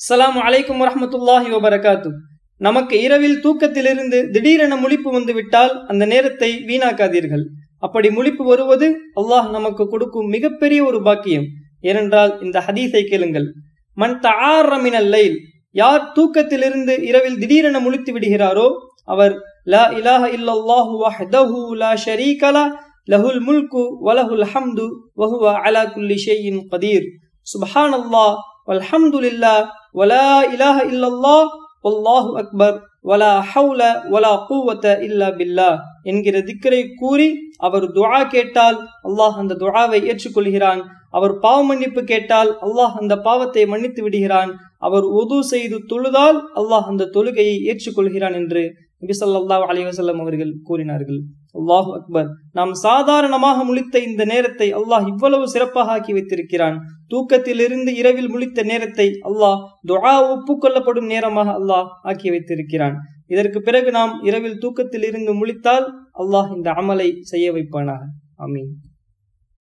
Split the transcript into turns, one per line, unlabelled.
சலாம் அலைக்கும் வரமத்துல்லாஹி வபரகாத்து. நமக்கு இரவில் தூக்கத்திலிருந்து திடீரென முழிப்பு வந்து விட்டால் அந்த நேரத்தை வீணாக்காதீர்கள். அப்படி முழிப்பு வருவது அல்லாஹ் நமக்கு கொடுக்கும் மிகப்பெரிய ஒரு பாக்கியம். ஏனென்றால் இந்த ஹதீஸை கேளுங்கள். மன் தஆர்ரமினல் லைல் யார் தூக்கத்திலிருந்து இரவில் திடீரென முழித்து விடுகிறாரோ அவர் லா இலாஹ இல்லல்லாஹு வஹ்தஹு லா ஷரீகலா லஹுல் முல்கு வலஹுல் ஹம்து வஹுவ அலா குல்லி ஷேயின் கதீர் சுபஹானல்லாஹ் வல்ஹம்துலில்லாஹ் வலா இலாஹ இல்லல்லாஹ் வல்லாஹு அக்பர் வலா ஹவுல வலா கூவத்த இல்லா பில்லா என்கிற திக்கரை கூறி அவர் துஆ கேட்டால் அல்லாஹ் அந்த துஆவை ஏற்றுக்கொள்கிறான். அவர் பாவ மன்னிப்பு கேட்டால் அல்லாஹ் அந்த பாவத்தை மன்னித்து விடுகிறான். அவர் உது செய்து தொழுதால் அல்லாஹ் அந்த தொழுகையை ஏற்றுக்கொள்கிறான் என்று நபி ஸல்லல்லாஹு அலி வசல்லம் அவர்கள் கூறினார்கள். அல்லாஹு அக்பர். நாம் சாதாரணமாக முழித்த இந்த நேரத்தை அல்லாஹ் இவ்வளவு சிறப்பாக ஆக்கி வைத்திருக்கிறான். தூக்கத்திலிருந்து இரவில் முழித்த நேரத்தை அல்லாஹ் துஆ ஒப்புக்கொள்ளப்படும் நேரமாக அல்லாஹ் ஆக்கி வைத்திருக்கிறான். இதற்கு பிறகு நாம் இரவில் தூக்கத்தில் இருந்து முழித்தால் அல்லாஹ் இந்த அமலை செய்ய வைப்பானாக. அமீன்